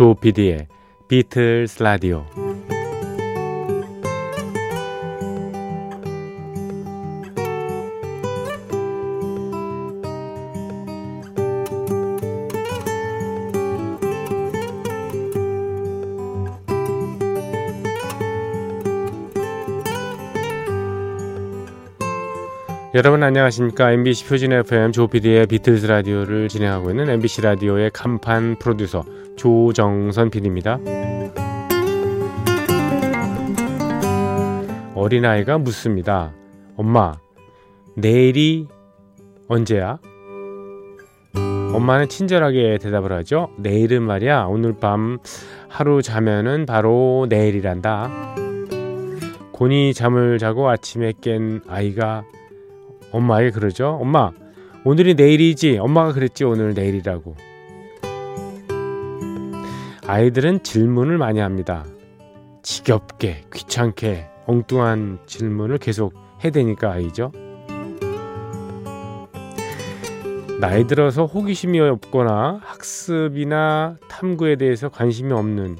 조피디의 비틀스 라디오. 여러분 안녕하십니까? MBC 표준 FM 조피디의 비틀스 라디오를 진행하고 있는 MBC 라디오의 간판 프로듀서 조정선 PD입니다. 어린아이가 묻습니다. 엄마, 내일이 언제야? 엄마는 친절하게 대답을 하죠. 내일은 말이야. 오늘 밤 하루 자면은 바로 내일이란다. 곤히 잠을 자고 아침에 깬 아이가 엄마에게 그러죠. 엄마, 오늘이 내일이지. 엄마가 그랬지. 오늘 내일이라고. 아이들은 질문을 많이 합니다. 지겹게, 귀찮게, 엉뚱한 질문을 계속 해대니까 아이죠. 나이 들어서 호기심이 없거나 학습이나 탐구에 대해서 관심이 없는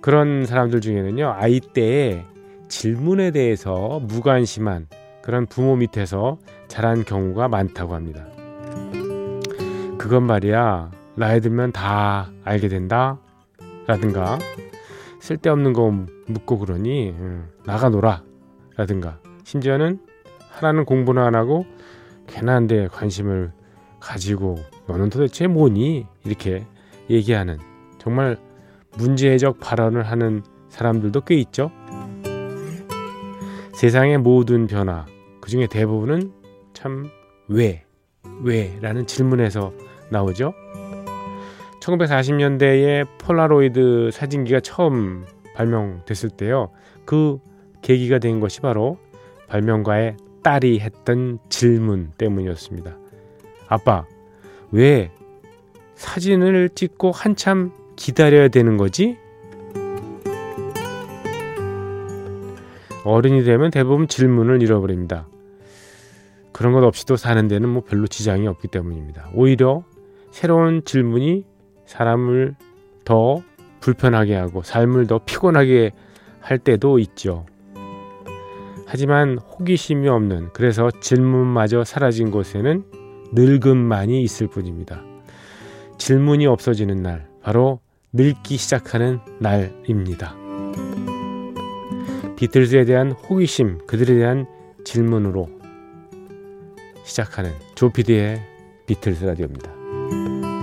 그런 사람들 중에는요, 아이 때에 질문에 대해서 무관심한 그런 부모 밑에서 자란 경우가 많다고 합니다. 그건 말이야, 나이 들면 다 알게 된다. 라든가, 쓸데없는 거 묻고 그러니, 응, 나가 놀아. 라든가, 심지어는 하나는 공부는 안 하고, 괜한 데 관심을 가지고, 너는 도대체 뭐니? 이렇게 얘기하는, 정말 문제적 발언을 하는 사람들도 꽤 있죠. 세상의 모든 변화, 그 중에 대부분은 참 왜, 왜라는 질문에서 나오죠. 1940년대에 폴라로이드 사진기가 처음 발명됐을 때요. 그 계기가 된 것이 바로 발명가의 딸이 했던 질문 때문이었습니다. 아빠, 왜 사진을 찍고 한참 기다려야 되는 거지? 어른이 되면 대부분 질문을 잃어버립니다. 그런 것 없이도 사는 데는 뭐 별로 지장이 없기 때문입니다. 오히려 새로운 질문이 사람을 더 불편하게 하고 삶을 더 피곤하게 할 때도 있죠. 하지만 호기심이 없는 그래서 질문마저 사라진 곳에는 늙음만이 있을 뿐입니다. 질문이 없어지는 날 바로 늙기 시작하는 날입니다. 비틀즈에 대한 호기심, 그들에 대한 질문으로 시작하는 조피디의 비틀즈 라디오입니다.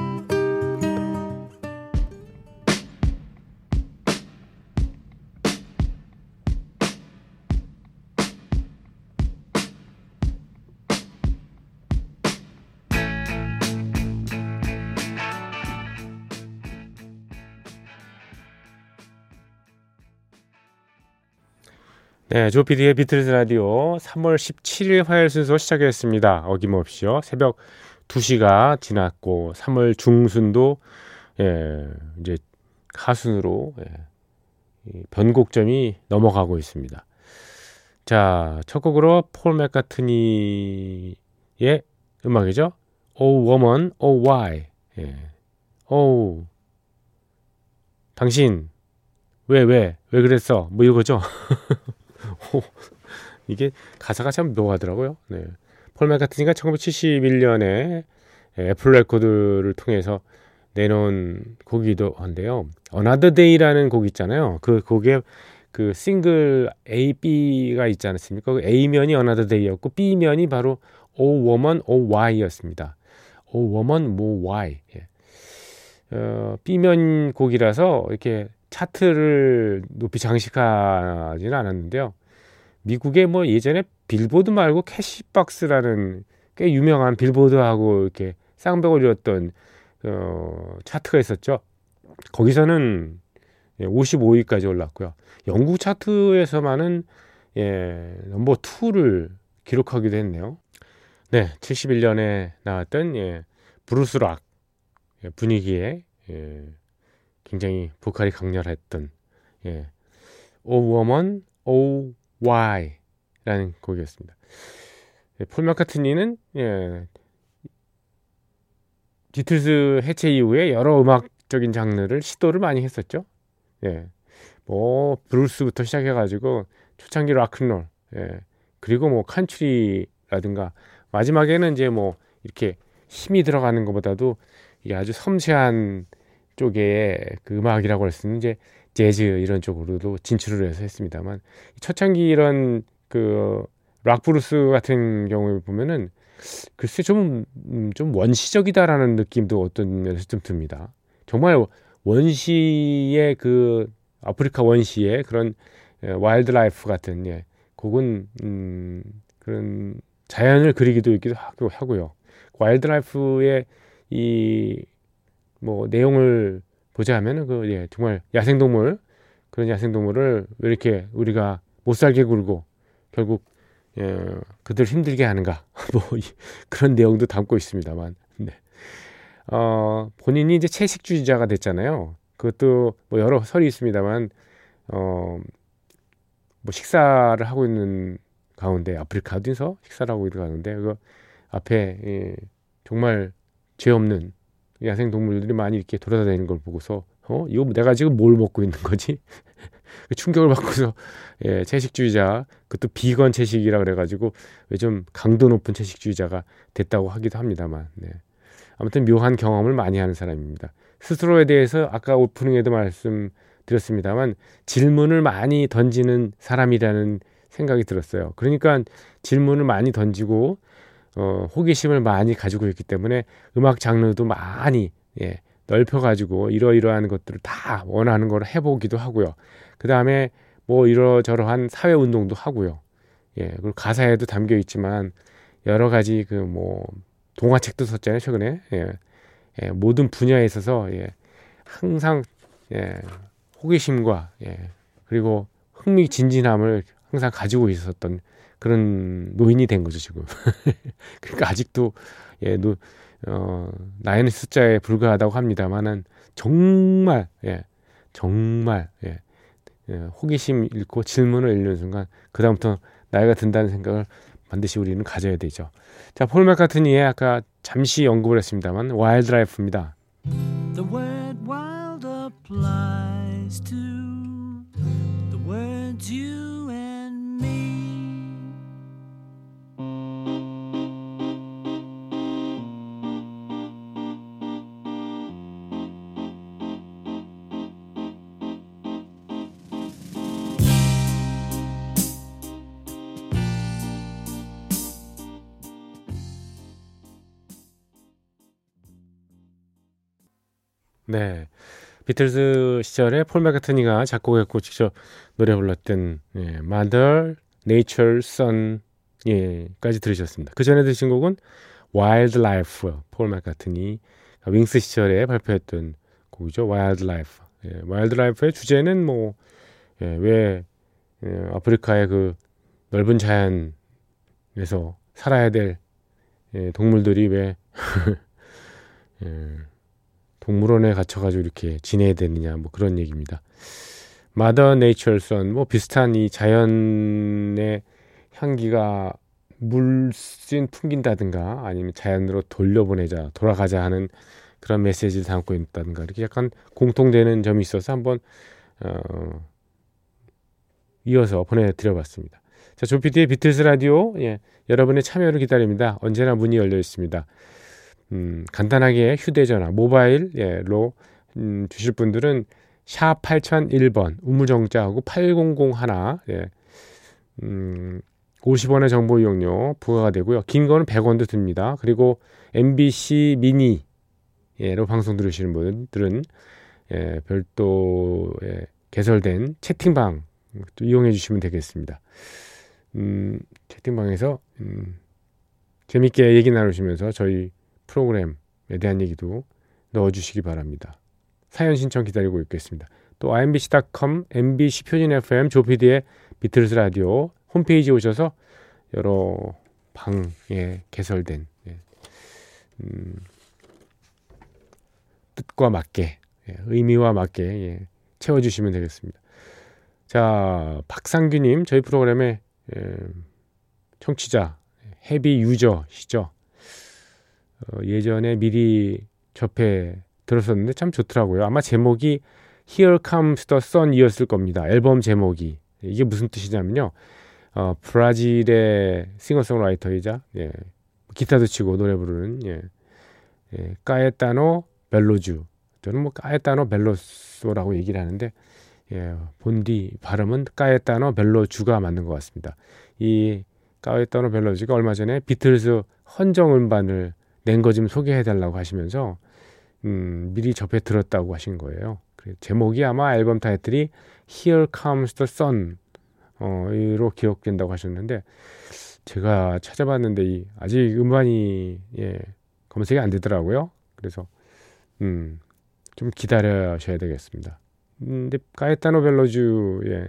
네, 조피디의 비틀즈 라디오 3월 17일 화요일 순서 시작했습니다. 어김없이요. 새벽 2시가 지났고 3월 중순도 예, 이제 하순으로 예, 변곡점이 넘어가고 있습니다. 자, 첫 곡으로 폴 맥카트니의 음악이죠. Oh woman, oh why. 예. Oh 당신 왜 왜, 왜 그랬어? 뭐 이거죠. 이게 가사가 참 묘하더라고요. 네. 폴 맥카트니가 1971년에 애플 레코드를 통해서 내놓은 곡이기도 한데요. Another Day라는 곡 있잖아요. 그 곡에 그 싱글 A, B가 있지 않습니까? 그 A면이 Another Day였고 B면이 바로 Oh Woman, Oh Why였습니다. Oh Woman, More Why. 예. 어, B면 곡이라서 이렇게 차트를 높이 장식하지는 않았는데요. 미국의 뭐 예전에 빌보드 말고 캐시박스라는 꽤 유명한 빌보드하고 이렇게 쌍벽을 이뤘던 어, 차트가 있었죠. 거기서는 55위까지 올랐고요. 영국 차트에서만은 예, 넘버 2를 기록하기도 했네요. 네, 71년에 나왔던 예, 브루스 락 예, 분위기에 예, 굉장히 보컬이 강렬했던 예, Oh Woman, Oh Why라는 곡이었습니다. 예, 폴 마카트니는 예, 비틀즈 해체 이후에 여러 음악 음악적인 장르를 시도를 많이 했었죠. 예. 뭐 브루스부터 시작해 가지고 초창기 락큰롤 예. 그리고 뭐 칸츄리라든가 마지막에는 이제 뭐 이렇게 힘이 들어가는 것보다도 이게 아주 섬세한 쪽의 그 음악이라고 할 수 있는 이제 재즈 이런 쪽으로도 진출을 해서 했습니다만 초창기 이런 그 락브루스 같은 경우에 보면은 글쎄 좀, 음, 좀 원시적이다라는 느낌도 어떤 면에서 좀 듭니다. 정말 원시의 그 아프리카 원시의 그런 Wild Life 같은 예, 곡은 음, 그런 자연을 그리기도 있기도 하고요. Wild Life의 이 뭐 내용을 보자 하면은 그 예, 정말 야생 동물 그런 야생 동물을 왜 이렇게 우리가 못 살게 굴고 결국 예, 그들 힘들게 하는가 뭐 그런 내용도 담고 있습니다만 네. 어, 본인이 이제 채식주의자가 됐잖아요. 그것도 뭐 여러 설이 있습니다만 어, 뭐 식사를 하고 있는 가운데 아프리카 어디서 식사를 하고 있는 가운데 그 앞에 예, 정말 죄 없는 야생 동물들이 많이 이렇게 돌아다니는 걸 보고서 어 이거 내가 지금 뭘 먹고 있는 거지 그 충격을 받고서 예, 채식주의자 그것도 비건 채식이라 그래가지고 왜 좀 강도 높은 채식주의자가 됐다고 하기도 합니다만 네. 아무튼 묘한 경험을 많이 하는 사람입니다. 스스로에 대해서 아까 오프닝에도 말씀드렸습니다만 질문을 많이 던지는 사람이라는 생각이 들었어요. 그러니까 질문을 많이 던지고 어, 호기심을 많이 가지고 있기 때문에 음악 장르도 많이 예, 넓혀가지고 이러이러한 것들을 다 원하는 걸 해보기도 하고요. 그 다음에 뭐 이러저러한 사회 운동도 하고요. 예, 그리고 가사에도 담겨 있지만 여러 가지 그 뭐 동화책도 썼잖아요 최근에. 예, 예, 모든 분야에 있어서 예, 항상 예, 호기심과 예, 그리고 흥미진진함을 항상 가지고 있었던 그런 노인이 된 거죠 지금. 그러니까 아직도 예, 노, 어, 나이는 숫자에 불과하다고 합니다만은 정말 예, 정말 예, 예, 호기심 잃고 질문을 잃는 순간 그 다음부터 나이가 든다는 생각을 반드시 우리는 가져야 되죠. 자, 폴 맥카트니의 아까 잠시 언급을 했습니다만 Wild Life입니다. The word wild applies to 네. 비틀즈 시절에 폴 맥카트니가 작곡했고 직접 노래 불렀던 예, Mother, Nature, Son 예까지 들으셨습니다. 그 전에 들으신 곡은 Wild Life 폴 맥카트니 윙스 시절에 발표했던 곡이죠. Wild Life. 예, Wild Life의 주제는 뭐 예, 왜 예, 아프리카의 그 넓은 자연에서 살아야 될 예, 동물들이 왜 예, 동물원에 갇혀가지고 이렇게 지내야 되느냐 뭐 그런 얘기입니다. 마더 네이처선 뭐 비슷한 이 자연의 향기가 물씬 풍긴다든가 아니면 자연으로 돌려보내자 돌아가자 하는 그런 메시지를 담고 있다든가 이렇게 약간 공통되는 점이 있어서 한번 어, 이어서 보내드려봤습니다. 자, 조피디의 비틀스 라디오 예, 여러분의 참여를 기다립니다. 언제나 문이 열려 있습니다. 음, 간단하게 휴대전화, 모바일로 음, 주실 분들은 샵 8001번 우무정자하고 8001 예. 음, 50원의 정보 이용료 부과가 되고요. 긴 거는 100원도 듭니다. 그리고 MBC 미니 예로 방송 들으시는 분들은 예, 별도에 개설된 채팅방 또 이용해 주시면 되겠습니다. 음, 채팅방에서 음, 재밌게 얘기 나누시면서 저희 프로그램에 대한 얘기도 넣어주시기 바랍니다. 사연 신청 기다리고 있겠습니다. 또 imbc.com, mbc 표준 FM, 조피디의 비틀스 라디오 홈페이지 오셔서 여러 방에 개설된 예, 음, 뜻과 맞게 예, 의미와 맞게 예, 채워주시면 되겠습니다. 자 박상규님 저희 프로그램의 예, 청취자 헤비 유저시죠. 어, 예전에 미리 접해 들었었는데 참 좋더라고요. 아마 제목이 Here Comes the Sun이었을 겁니다. 앨범 제목이 이게 무슨 뜻이냐면요. 어, 브라질의 싱어송라이터이자 예, 기타도 치고 노래 부르는 예, 예, 까에타노 벨로주 저는 뭐 까에타노 벨로소라고 얘기를 하는데 예, 본디 발음은 까에타노 벨로주가 맞는 것 같습니다. 이 까에타노 벨로주가 얼마 전에 비틀즈 헌정 음반을 낸 거 좀 소개해 달라고 하시면서 음, 미리 접해 들었다고 하신 거예요. 제목이 아마 앨범 타이틀이 Here Comes the Sun 어 로 기억된다고 하셨는데 제가 찾아봤는데 이 아직 음반이 예, 검색이 안 되더라고요. 그래서 음, 좀 기다려셔야 되겠습니다. 음, 근데 가에타노 벨로주 예,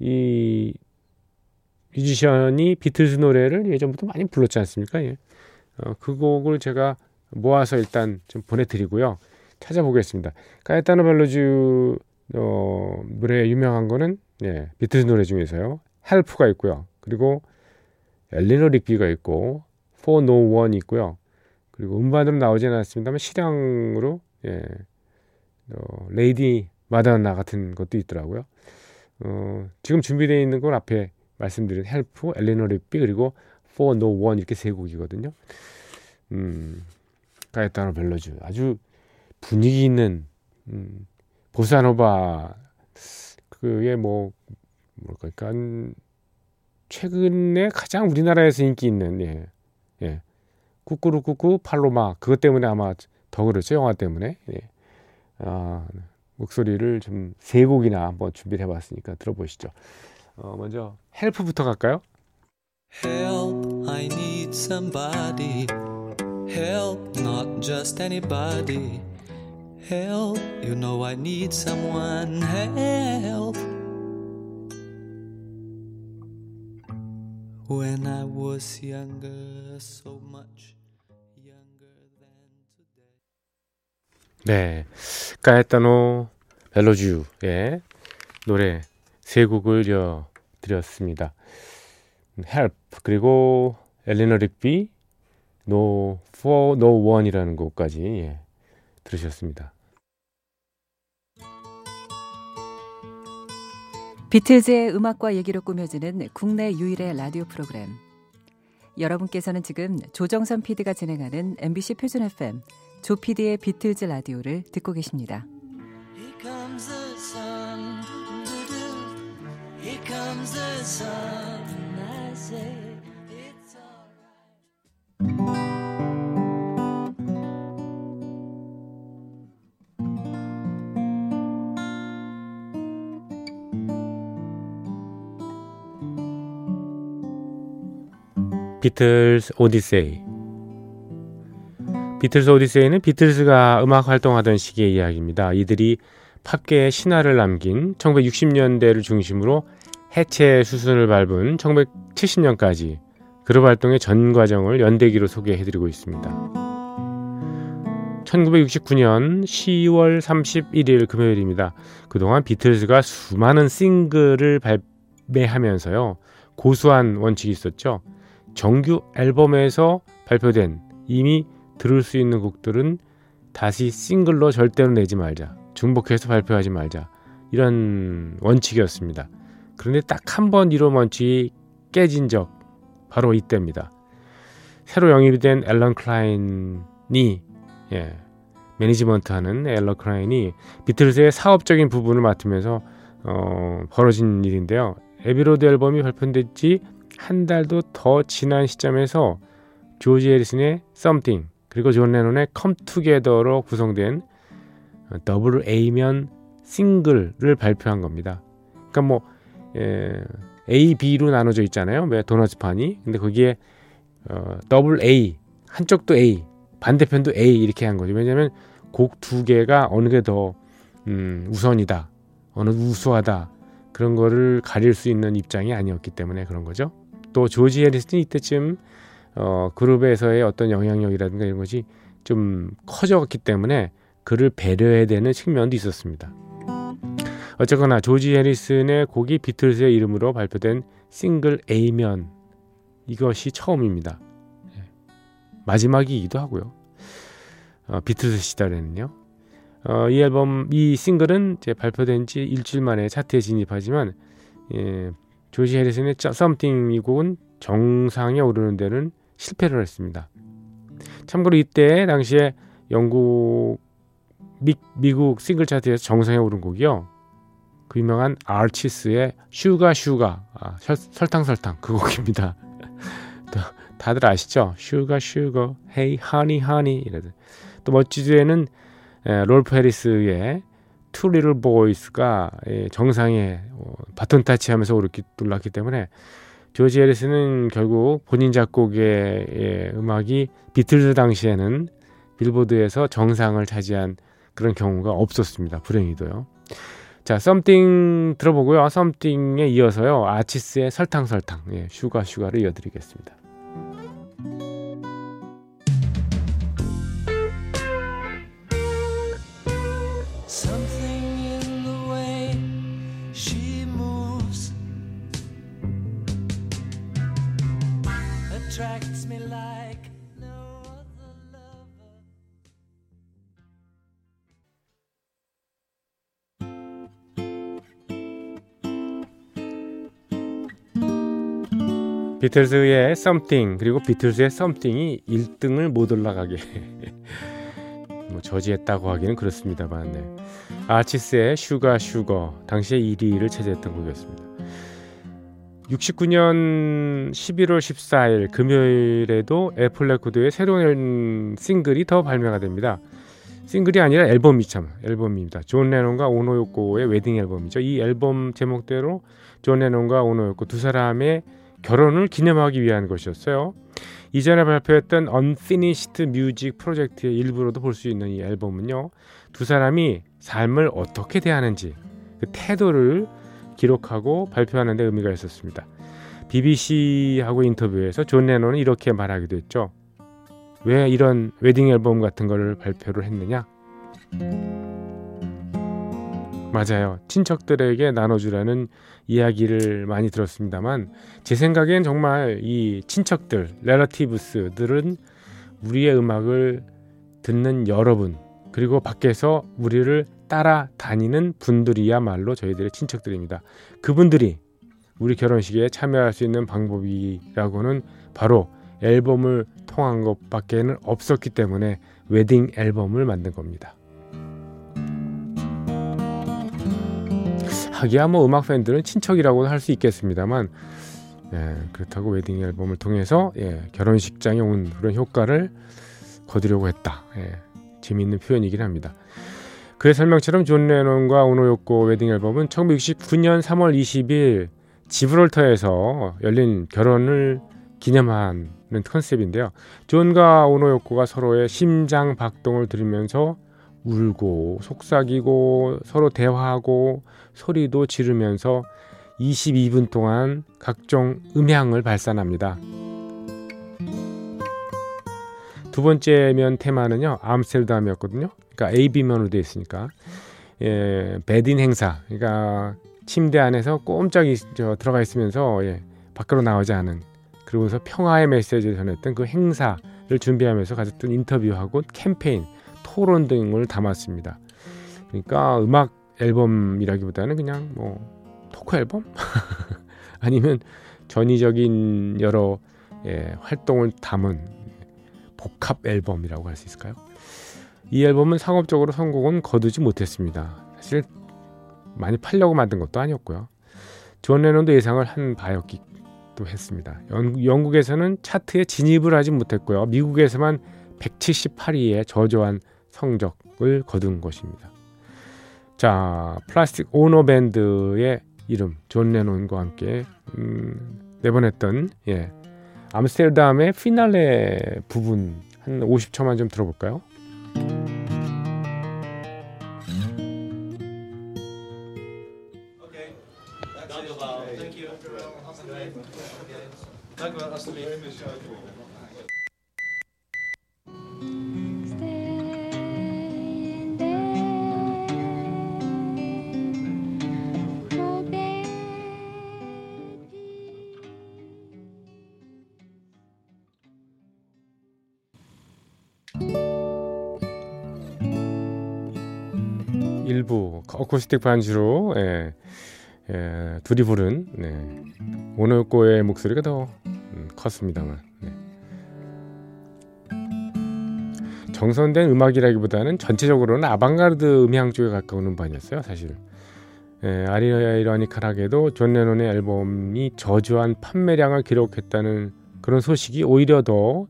이 뮤지션이 비틀즈 노래를 예전부터 많이 불렀지 않습니까? 예. 어, 그 곡을 제가 모아서 일단 좀 보내드리고요. 찾아보겠습니다. 가에타노 벨로주 어, 노래 유명한 거는 예, 비틀즈 노래 중에서요. Help가 있고요. 그리고 Eleanor Rigby가 있고 No One 있고요. 그리고 음반으로 나오지는 않았습니다만 실황으로 예, 어, Lady Madonna 같은 것도 있더라고요. 어, 지금 준비되어 있는 건 앞에 말씀드린 Help, Eleanor Rigby 그리고 For No One 이렇게 세 곡이거든요. 음, 카에타노 벨로주 아주 분위기 있는 음, 보사노바 그게 뭐 뭐랄까 그러니까 최근에 가장 우리나라에서 인기 있는 예. 예. 꾸꾸루 꾸꾸 팔로마 그것 때문에 아마 더 그렇죠 영화 때문에 예. 아, 목소리를 좀 세 곡이나 한번 준비를 해봤으니까 들어보시죠. 어, 먼저 헬프부터 갈까요? Help, I need somebody. Help, not just anybody. Help, you know I need someone. Help. When I was younger, so much younger than today. 네, 까에타노 벨로주의 노래 세 곡을 이어 드렸습니다. Help 그리고 엘리너 릭비 No For No One이라는 곡까지 예, 들으셨습니다. 비틀즈의 음악과 얘기로 꾸며지는 국내 유일의 라디오 프로그램. 여러분께서는 지금 조정선 PD가 진행하는 MBC 표준 FM 조 PD의 비틀즈 라디오를 듣고 계십니다. Here comes the sun, 비틀스 오디세이 비틀스 오디세이는 비틀스가 음악 활동하던 시기의 이야기입니다. 이들이 팝계의 신화를 남긴 1960년대를 중심으로 해체 수순을 밟은 1970년까지 그룹 활동의 전 과정을 연대기로 소개해드리고 있습니다. 1969년 10월 31일 금요일입니다. 그동안 비틀즈가 수많은 싱글을 발매하면서요. 고수한 원칙이 있었죠. 정규 앨범에서 발표된 이미 들을 수 있는 곡들은 다시 싱글로 절대로 내지 말자. 중복해서 발표하지 말자. 이런 원칙이었습니다. 그런데 딱 한번 원칙이 깨진 적 바로 이때입니다. 새로 영입이 된 앨런 클라인이 예, 매니지먼트하는 앨런 클라인이 비틀즈의 사업적인 부분을 맡으면서 어, 벌어진 일인데요. Abbey Road 앨범이 발표된 지 한 달도 더 지난 시점에서 조지 해리슨의 Something 그리고 존 레논의 Come Together로 구성된 더블 A면 싱글을 발표한 겁니다. 그러니까 뭐 예, A, B로 나눠져 있잖아요. 왜 도너츠판이. 근데 거기에 어, 더블 A 한쪽도 A 반대편도 A 이렇게 한 거죠. 왜냐하면 곡 두 개가 어느 게 더 음, 우선이다, 어느 우수하다 그런 거를 가릴 수 있는 입장이 아니었기 때문에 그런 거죠. 또 조지 해리슨이 이때쯤 어, 그룹에서의 어떤 영향력이라든가 이런 것이 좀 커졌기 때문에 그를 배려해야 되는 측면도 있었습니다. 어쨌거나 조지 해리슨의 곡이 비틀즈의 이름으로 발표된 싱글 A면 이것이 처음입니다. 예. 마지막이기도 하고요. 어, 비틀즈 시절에는요. 어, 이 앨범 이 싱글은 발표된 지 일주일 만에 차트에 진입하지만 예, 조지 해리슨의 Something 이 곡은 정상에 오르는 데는 실패를 했습니다. 참고로 이때 당시에 영국 미, 미국 싱글 차트에서 정상에 오른 곡이요. 그 유명한 아치스의 Sugar Sugar 아, 설, 설탕 설탕 그 곡입니다. 또 다들 아시죠? Sugar Sugar hey honey honey 이래도 또 멋지즈에는 롤프 해리스의 Two Little Boys가 정상에 어, 바톤 타치하면서 오르기 놀랐기 때문에 조지 해리스는 결국 본인 작곡의 예, 음악이 비틀즈 당시에는 빌보드에서 정상을 차지한 그런 경우가 없었습니다. 불행히도요. 자, Something 들어보고요. Something에 이어서요. 아치스의 설탕 설탕, 예, Sugar Sugar를 이어드리겠습니다. 비틀즈의 Something 그리고 비틀즈의 Something이 1등을 못 올라가게 뭐 저지했다고 하기는 그렇습니다만 네. 아치스의 Sugar Sugar 당시에 1위를 차지했던 곡이었습니다. 69년 11월 14일 금요일에도 애플 레코드의 새로운 싱글이 더 발매가 됩니다. 싱글이 아니라 앨범이 참 앨범입니다. 존 레논과 오노요코의 웨딩 앨범이죠. 이 앨범 제목대로 존 레논과 오노요코 두 사람의 결혼을 기념하기 위한 것이었어요. 이전에 발표했던 Unfinished Music 프로젝트의 일부로도 볼 수 있는 이 앨범은요. 두 사람이 삶을 어떻게 대하는지 그 태도를 기록하고 발표하는 데 의미가 있었습니다. BBC하고 인터뷰에서 존 레논은 이렇게 말하기도 했죠. 왜 이런 웨딩 앨범 같은 거를 발표를 했느냐? 맞아요. 친척들에게 나눠주라는 이야기를 많이 들었습니다만 제 생각엔 정말 이 친척들, 레러티브스들은 우리의 음악을 듣는 여러분 그리고 밖에서 우리를 따라다니는 분들이야말로 저희들의 친척들입니다. 그분들이 우리 결혼식에 참여할 수 있는 방법이라고는 바로 앨범을 통한 것밖에는 없었기 때문에 웨딩 앨범을 만든 겁니다. 하기야 뭐 음악 팬들은 친척이라고는 할수 있겠습니다만 예, 그렇다고 웨딩 앨범을 통해서 예, 결혼식장에 온 그런 효과를 거두려고 했다. 예, 재미있는 표현이긴 합니다. 그의 설명처럼 존 레논과 오노요코 웨딩 앨범은 1969년 3월 20일 지브롤터에서 열린 결혼을 기념하는 컨셉인데요. 존과 오노요코가 서로의 심장 박동을 들으면서 울고 속삭이고 서로 대화하고 소리도 지르면서 22분 동안 각종 음향을 발산합니다. 두 번째 면 테마는요 암스테르담이었거든요. 그러니까 AB면으로 되어 있으니까 예, 베딘 행사. 그러니까 침대 안에서 꼼짝이 저, 들어가 있으면서 예, 밖으로 나오지 않은 그러고서 평화의 메시지를 전했던 그 행사를 준비하면서 가졌던 인터뷰하고 캠페인 토론 등을 담았습니다. 그러니까 음악 앨범이라기보다는 그냥 뭐 토크 앨범 아니면 전위적인 여러 예, 활동을 담은 복합 앨범이라고 할 수 있을까요? 이 앨범은 상업적으로 성공은 거두지 못했습니다. 사실 많이 팔려고 만든 것도 아니었고요. 존 레논도 예상을 한 바였기도 했습니다. 영, 국에서는 차트에 진입을 하지 못했고요. 미국에서만 178위에 저조한 성적을 거둔 것입니다. 자, 플라스틱 오노 밴드의 이름 존 레논과 함께 음, 내보냈던 예. 암스테르담의 피날레 부분 한 50초만 좀 들어볼까요? 어쿠스틱 반주로 예, 예, 둘이 부른 네. 오노 요코의 목소리가 더 음, 컸습니다만 네. 정선된 음악이라기보다는 전체적으로는 아방가르드 음향 쪽에 가까운 음반이었어요 사실 예, 아이러니컬하게도 존 레논의 앨범이 저조한 판매량을 기록했다는 그런 소식이 오히려 더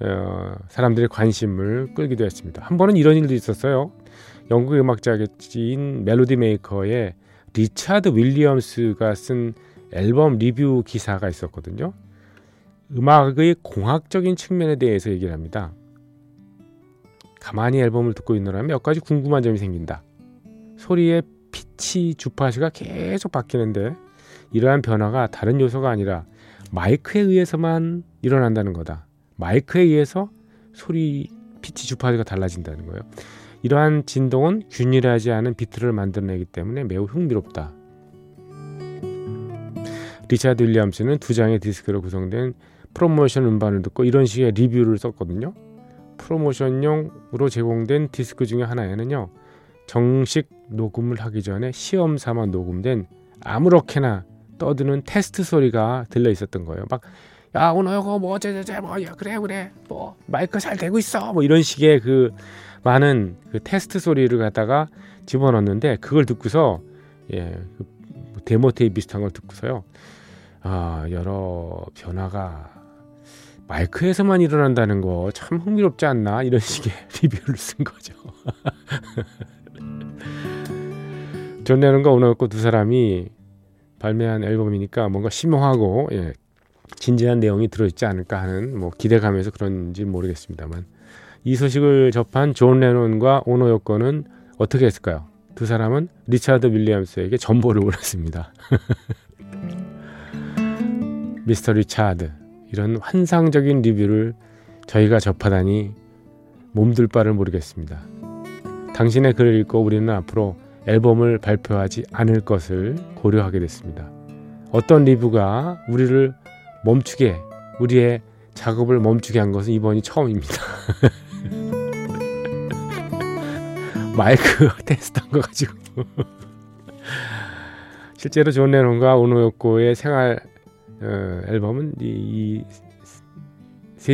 어, 사람들의 관심을 끌기도 했습니다. 한 번은 이런 일도 있었어요. 영국 음악지인 멜로디 메이커의 리차드 윌리엄스가 쓴 앨범 리뷰 기사가 있었거든요. 음악의 공학적인 측면에 대해서 얘기를 합니다. 가만히 앨범을 듣고 있노라면 몇 가지 궁금한 점이 생긴다. 소리의 피치 주파수가 계속 바뀌는데 이러한 변화가 다른 요소가 아니라 마이크에 의해서만 일어난다는 거다. 마이크에 의해서 소리 피치 주파수가 달라진다는 거예요. 이러한 진동은 균일하지 않은 비트를 만들어내기 때문에 매우 흥미롭다. 리차드 윌리엄스는 두 장의 디스크로 구성된 프로모션 음반을 듣고 이런 식의 리뷰를 썼거든요. 프로모션용으로 제공된 디스크 중에 하나에는요. 정식 녹음을 하기 전에 시험 삼아 녹음된 아무렇게나 떠드는 테스트 소리가 실려 있었던 거예요. 막 야 오늘 이거 뭐 어쩌저쩌 뭐야 그래 그래 뭐 마이크 잘 되고 있어 뭐 이런 식의 그 많은 그 테스트 소리를 갖다가 집어넣는데 그걸 듣고서 예그 데모 테이프 비슷한 걸 듣고서요. 아 여러 변화가 마이크에서만 일어난다는 거 참 흥미롭지 않나? 이런 식의 리뷰를 쓴 거죠. 존 레논과 오노 요코 두 사람이 발매한 앨범이니까 뭔가 심오하고 예, 진지한 내용이 들어있지 않을까 하는 뭐 기대감에서 그런지 모르겠습니다만 이 소식을 접한 존 레논과 오노 요코는 어떻게 했을까요? 두 사람은 리차드 윌리엄스에게 전보를 보냈습니다. 미스터 리차드 이런 환상적인 리뷰를 저희가 접하다니 몸둘 바를 모르겠습니다. 당신의 글을 읽고 우리는 앞으로 앨범을 발표하지 않을 것을 고려하게 됐습니다. 어떤 리뷰가 우리를 멈추게, 우리의 작업을 멈추게 한 것은 이번이 처음입니다. 마이크 테스트한 거 가지고. 실제로 존 레논과 오노 요코의 생활 어, 앨범은 이 세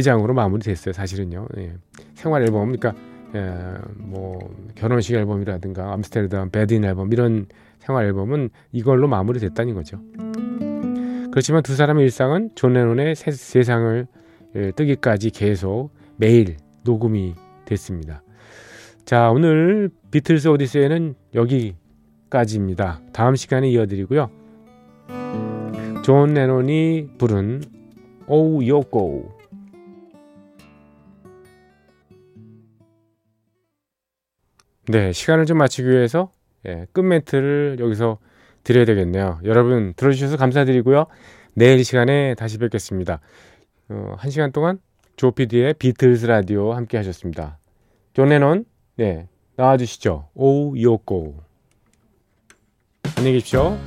장으로 마무리됐어요. 사실은요. 예. 생활 앨범, 그러니까 예, 뭐 결혼식 앨범이라든가 암스테르담 bed-in 앨범 이런 생활 앨범은 이걸로 마무리됐다는 거죠. 그렇지만 두 사람의 일상은 존 레논의 세, 세상을 예, 뜨기까지 계속 매일 녹음이 됐습니다. 자 오늘 비틀스 오디세이는 여기까지입니다. 다음 시간에 이어드리고요. 존 레논이 부른 Oh Yoko 네, 시간을 좀 맞추기 위해서 예, 끝 멘트를 여기서 드려야 되겠네요. 여러분 들어주셔서 감사드리고요. 내일 시간에 다시 뵙겠습니다. 어, 한 시간 동안 조피디의 비틀즈 라디오 함께 하셨습니다. 존 레논, 네, 나와주시죠. Oh Yoko. 안녕히 계십시오.